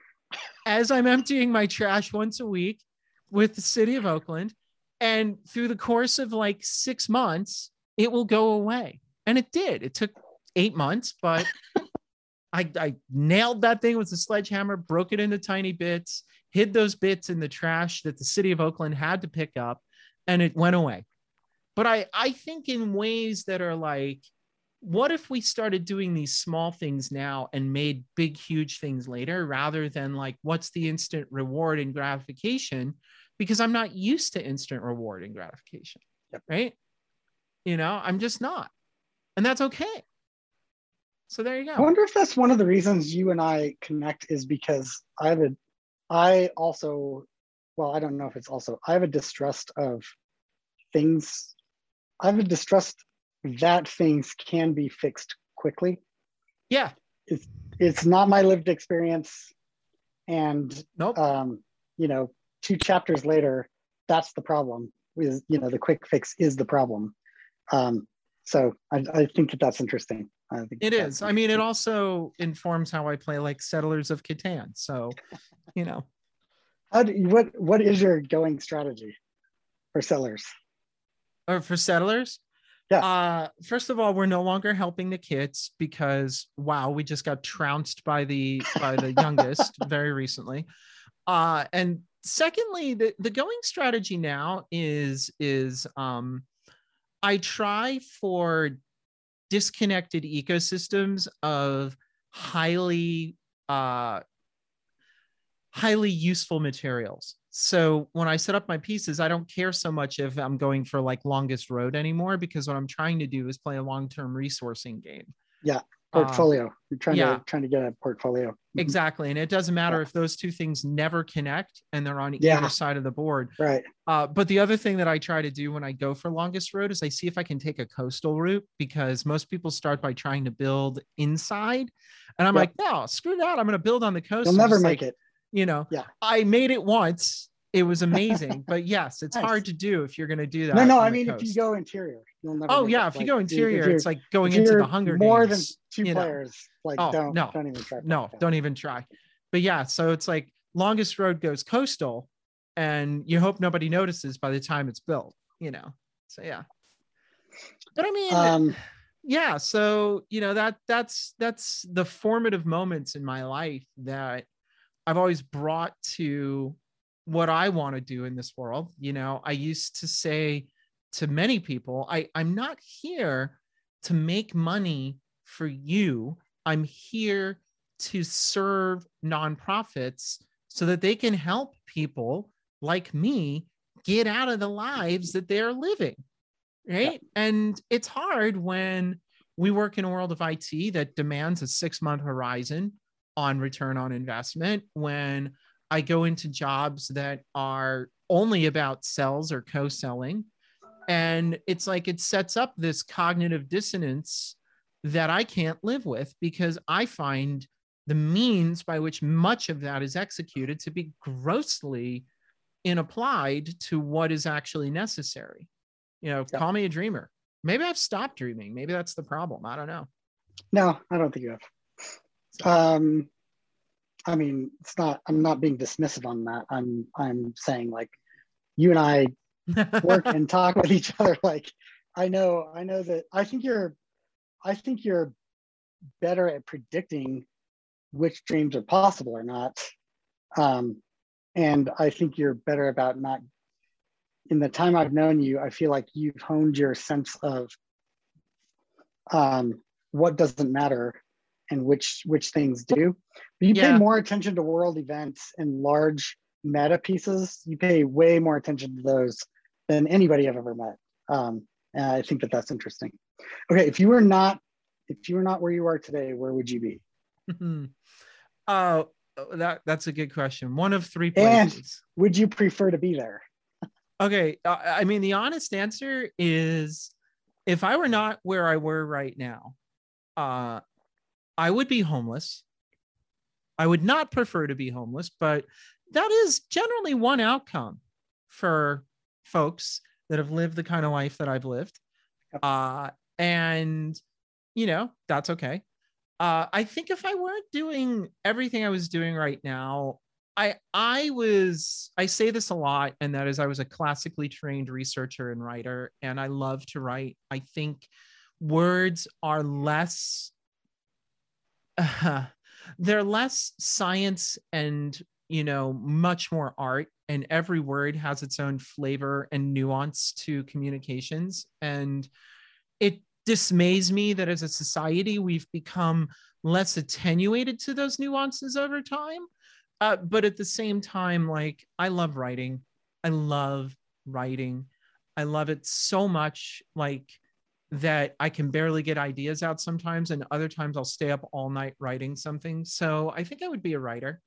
as I'm emptying my trash once a week with the city of Oakland. And through the course of like six months, it will go away. And it did. It took eight months, but I, I nailed that thing with a sledgehammer, broke it into tiny bits, hid those bits in the trash that the city of Oakland had to pick up, and it went away. But I, I think in ways that are like what if we started doing these small things now and made big huge things later rather than like what's the instant reward and gratification? Because i'm not used to instant reward and gratification yep. right? You know i'm just not. And that's okay. So there you go. I wonder if that's one of the reasons you and i connect is because i have a i also well i don't know if it's also i have a distrust of things. I have a distrust that things can be fixed quickly. Yeah. It's, it's not my lived experience. And, nope. um, you know, two chapters later, that's the problem. Is you know the quick fix is the problem. Um, so I, I think that that's interesting. I think it is. I mean, it also informs how I play like Settlers of Catan. So, you know. How do what what is your going strategy for Settlers? Or for Settlers? Yeah. Uh, first of all, we're no longer helping the kids because wow, we just got trounced by the by the youngest very recently. Uh, and secondly, the, the going strategy now is is um I try for disconnected ecosystems of highly uh highly useful materials so when I set up my pieces, I don't care so much if I'm going for like longest road anymore because what I'm trying to do is play a long-term resourcing game. Yeah, portfolio. Um, You're trying yeah. to trying to get a portfolio. Mm-hmm. Exactly, and it doesn't matter yeah. if those two things never connect and they're on yeah. either side of the board. Right. Uh, but the other thing that I try to do when I go for longest road is I see if I can take a coastal route because most people start by trying to build inside, and I'm yep. like, no, screw that. I'm going to build on the coast. You'll never make like, it you know yeah. I made it once. It was amazing. But yes it's nice. hard to do if you're going to do that no no i mean if you go interior you'll never oh yeah it. if like, you go interior it's like going into the hunger more games, than two players know. like oh, don't no. don't even try no don't even try. But yeah so it's like longest road goes coastal and you hope nobody notices by the time it's built you know. So yeah. But i mean um, yeah so you know that that's that's the formative moments in my life that I've always brought to what I want to do in this world. You know, I used to say to many people, I, I'm not here to make money for you. I'm here to serve nonprofits so that they can help people like me get out of the lives that they're living. Right. Yeah. And it's hard when we work in a world of IT that demands a six month horizon on return on investment when I go into jobs that are only about sales or co selling. And it's like it sets up this cognitive dissonance that I can't live with because I find the means by which much of that is executed to be grossly inapplied to what is actually necessary. You know, yeah. call me a dreamer. Maybe I've stopped dreaming. Maybe that's the problem. I don't know. No, I don't think you have. Um, I mean, it's not. I'm not being dismissive on that. I'm. I'm saying like, you and I work and talk with each other. Like, I know. I know that. I think you're. I think you're better at predicting which dreams are possible or not. Um, and I think you're better about not. In the time I've known you, I feel like you've honed your sense of um, what doesn't matter and which which things do. But you yeah. pay more attention to world events and large meta pieces. You pay way more attention to those than anybody I've ever met. Um, and I think that that's interesting. Okay, if you were not if you were not where you are today, where would you be? uh, that that's a good question. One of three places. And would you prefer to be there? okay, uh, I mean the honest answer is if I were not where I were right now, uh, I would be homeless. I would not prefer to be homeless, but that is generally one outcome for folks that have lived the kind of life that I've lived. Uh, and, you know, that's okay. Uh, I think if I weren't doing everything I was doing right now, I I was I say this a lot, and that is I was a classically trained researcher and writer, and I love to write. I think words are less uh, they're less science and you know much more art and every word has its own flavor and nuance to communications. And it dismays me that as a society we've become less attenuated to those nuances over time. Uh, but at the same time like i love writing. I love writing. I love it so much. Like that I can barely get ideas out sometimes, and other times I'll stay up all night writing something. So I think I would be a writer.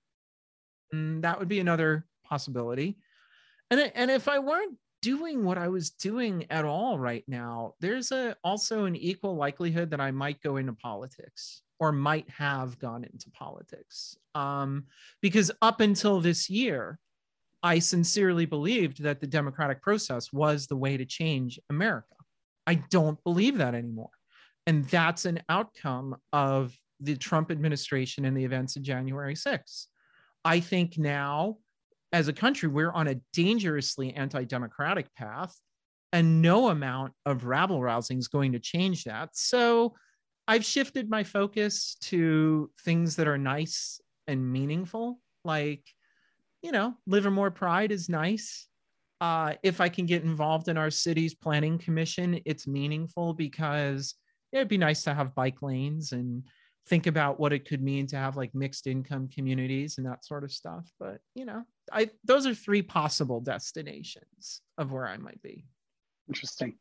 And mm, that would be another possibility. And and if I weren't doing what I was doing at all right now, there's a also an equal likelihood that I might go into politics or might have gone into politics. Um, because up until this year, I sincerely believed that the democratic process was the way to change America. I don't believe that anymore. And that's an outcome of the Trump administration and the events of January 6th. I think now, as a country, we're on a dangerously anti democratic path, and no amount of rabble rousing is going to change that. So I've shifted my focus to things that are nice and meaningful, like, you know, Livermore Pride is nice. Uh, if I can get involved in our city's planning commission, it's meaningful because it'd be nice to have bike lanes and think about what it could mean to have like mixed income communities and that sort of stuff. But you know, I those are three possible destinations of where I might be. Interesting.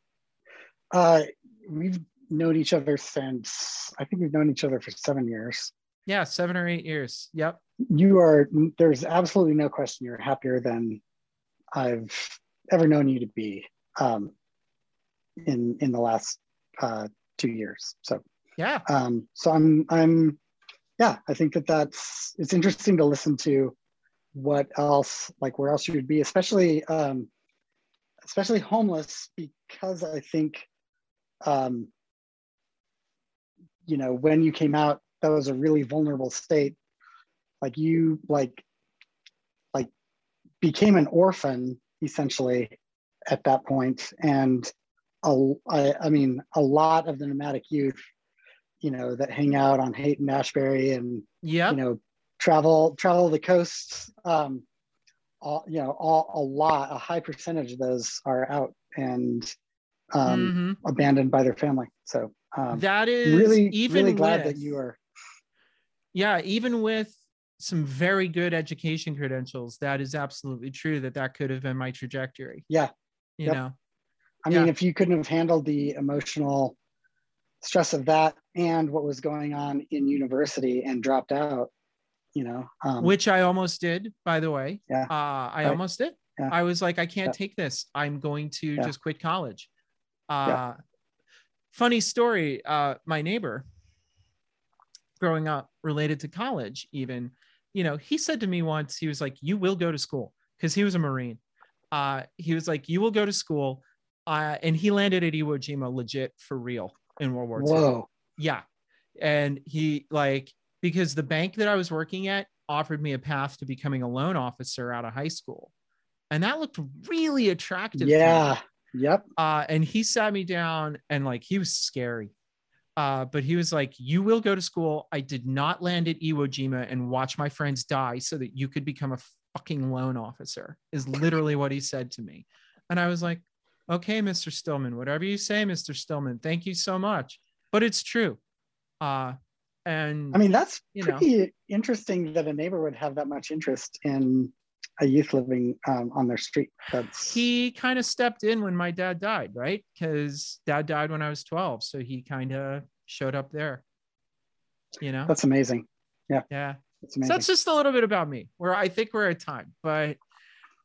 Uh, we've known each other since I think we've known each other for seven years. Yeah, seven or eight years. Yep. You are. There's absolutely no question. You're happier than I've ever known you to be um, in in the last uh, two years. So yeah. Um, so I'm I'm yeah, I think that that's it's interesting to listen to what else like where else you would be, especially um, especially homeless, because I think um, you know when you came out, that was a really vulnerable state. Like you like like became an orphan essentially at that point, and a, I, I mean a lot of the nomadic youth you know that hang out on and Ashbury and yeah you know travel travel the coasts um all you know all a lot a high percentage of those are out and um mm-hmm. abandoned by their family. So um that is really even really glad with, that you are yeah even with some very good education credentials that is absolutely true that that could have been my trajectory yeah you yep. know i mean if you couldn't have handled the emotional stress of that and what was going on in university and dropped out you know um, which i almost did by the way yeah uh, i right. almost did yeah. i was like i can't yeah. take this i'm going to yeah. just quit college uh, funny story uh, my neighbor growing up related to college even you know he said to me once he was like you will go to school because he was a marine uh, he was like you will go to school uh, and he landed at iwo jima legit for real in World War Whoa. II. Yeah. And he like because the bank that I was working at offered me a path to becoming a loan officer out of high school. And that looked really attractive. Yeah. Yep. Uh, and he sat me down and like he was scary. Uh, but he was like, You will go to school. I did not land at Iwo Jima and watch my friends die so that you could become a fucking loan officer, is literally what he said to me. And I was like, okay, Mr. Stillman, whatever you say, Mr. Stillman, thank you so much. But it's true. Uh, and I mean, that's pretty know, interesting that a neighbor would have that much interest in a youth living um, on their street. That's he kind of stepped in when my dad died, right? Because dad died when I was 12. So he kind of showed up there. You know, that's amazing. Yeah. Yeah. That's, amazing. So that's just a little bit about me where I think we're at time, but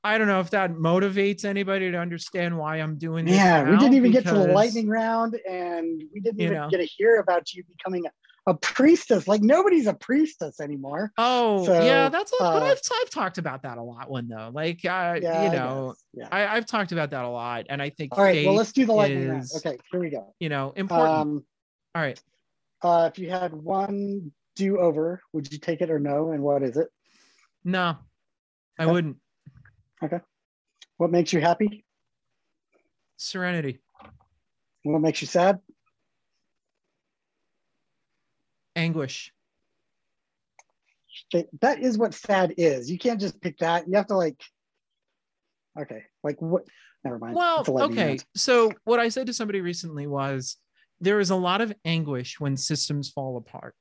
I don't know if that motivates anybody to understand why I'm doing this. Yeah, we didn't even because, get to the lightning round, and we didn't even know. get to hear about you becoming a, a, priestess. Like nobody's a priestess anymore. Oh, so, yeah, that's. A, uh, but I've I've talked about that a lot. One though, like uh, yeah, you know, I, yeah. I have talked about that a lot, and I think. All right, well, let's do the lightning round. Okay, here we go. You know, important. Um, All right. Uh, if you had one do over, would you take it or no? And what is it? No, I wouldn't. Okay. What makes you happy? Serenity. What makes you sad? Anguish. That is what sad is. You can't just pick that. You have to like, okay, like what? Never mind. Well, okay. So what I said to somebody recently was there is a lot of anguish when systems fall apart,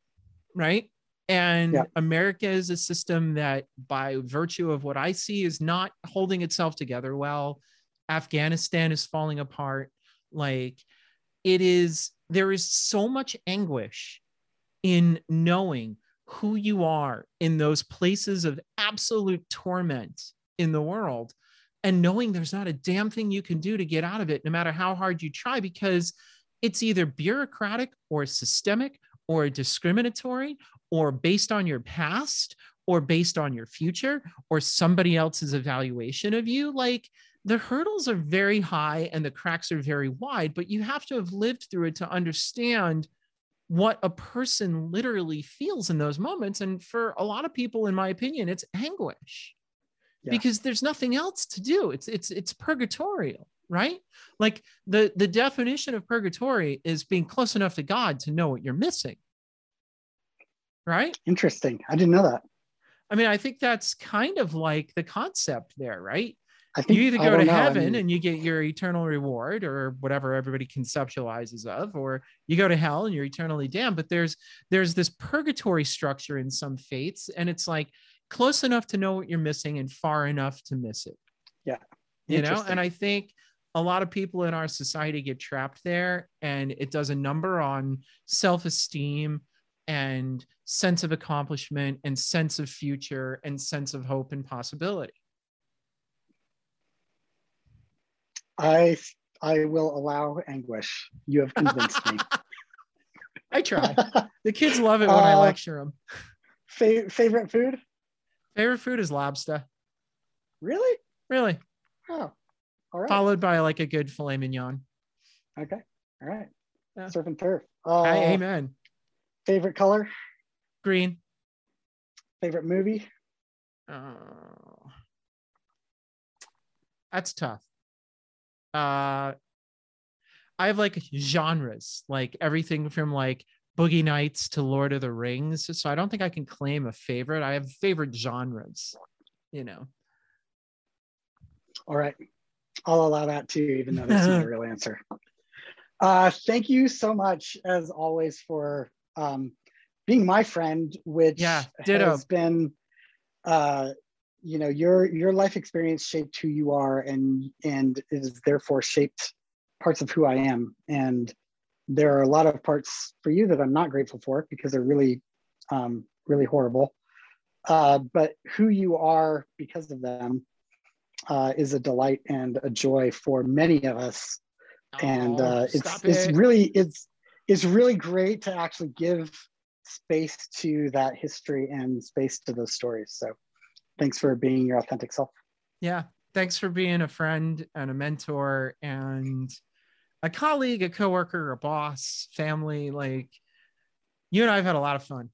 right? And yeah. America is a system that, by virtue of what I see, is not holding itself together well. Afghanistan is falling apart. Like it is, there is so much anguish in knowing who you are in those places of absolute torment in the world and knowing there's not a damn thing you can do to get out of it, no matter how hard you try, because it's either bureaucratic or systemic or discriminatory or based on your past or based on your future or somebody else's evaluation of you. Like the hurdles are very high and the cracks are very wide but you have to have lived through it to understand what a person literally feels in those moments and for a lot of people in my opinion it's anguish yeah. because there's nothing else to do. It's it's it's purgatorial right? Like the the definition of purgatory is being close enough to god to know what you're missing right? Interesting. I didn't know that. I mean i think that's kind of like the concept there right I think, you either go to know, heaven I mean, and you get your eternal reward or whatever everybody conceptualizes of, or you go to hell and you're eternally damned. But there's there's this purgatory structure in some faiths, and it's like close enough to know what you're missing and far enough to miss it. Yeah. You know, and I think a lot of people in our society get trapped there and it does a number on self-esteem and sense of accomplishment and sense of future and sense of hope and possibility I I will allow anguish. You have convinced me. I try. The kids love it when uh, I lecture them. Fa- favorite food? Favorite food is lobster. Really? Really. Oh, all right. Followed by like a good filet mignon. Okay. All right. Yeah. Surf and turf. Uh, amen. Favorite color? Green. Favorite movie? Oh, that's tough uh I have like genres, like everything from like Boogie Nights to Lord of the Rings. So I don't think I can claim a favorite. I have favorite genres, you know. All right. I'll allow that too, even though that's not a real answer. Uh, thank you so much, as always, for um, being my friend, which yeah, ditto. has been uh, you know your your life experience shaped who you are and and is therefore shaped parts of who i am. And there are a lot of parts for you that i'm not grateful for because they're really um, really horrible. Uh, but who you are because of them uh, is a delight and a joy for many of us. Oh, and uh, it's it. it's really it's it's really great to actually give space to that history and space to those stories. So thanks for being your authentic self. Yeah. Thanks for being a friend and a mentor and a colleague, a coworker, a boss, family. Like you and I have had a lot of fun.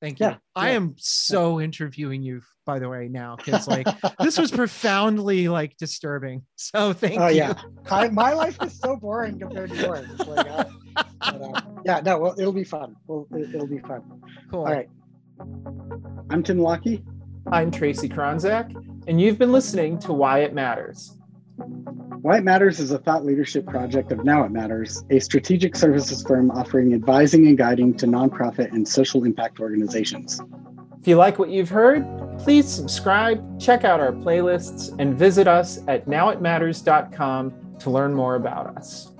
Thank you. Yeah, I yeah. am so yeah. interviewing you, by the way, now because like this was profoundly like disturbing. So thank oh, you. yeah, I, my life is so boring compared to yours. Like, uh, but, uh, yeah, no, well, it'll be fun. Well, it, will be fun. Cool. All right. I'm Tim Lockie. I'm Tracy Kronzak, and you've been listening to Why It Matters. Why It Matters is a thought leadership project of Now It Matters, a strategic services firm offering advising and guiding to nonprofit and social impact organizations. If you like what you've heard, please subscribe, check out our playlists, and visit us at nowitmatters.com to learn more about us.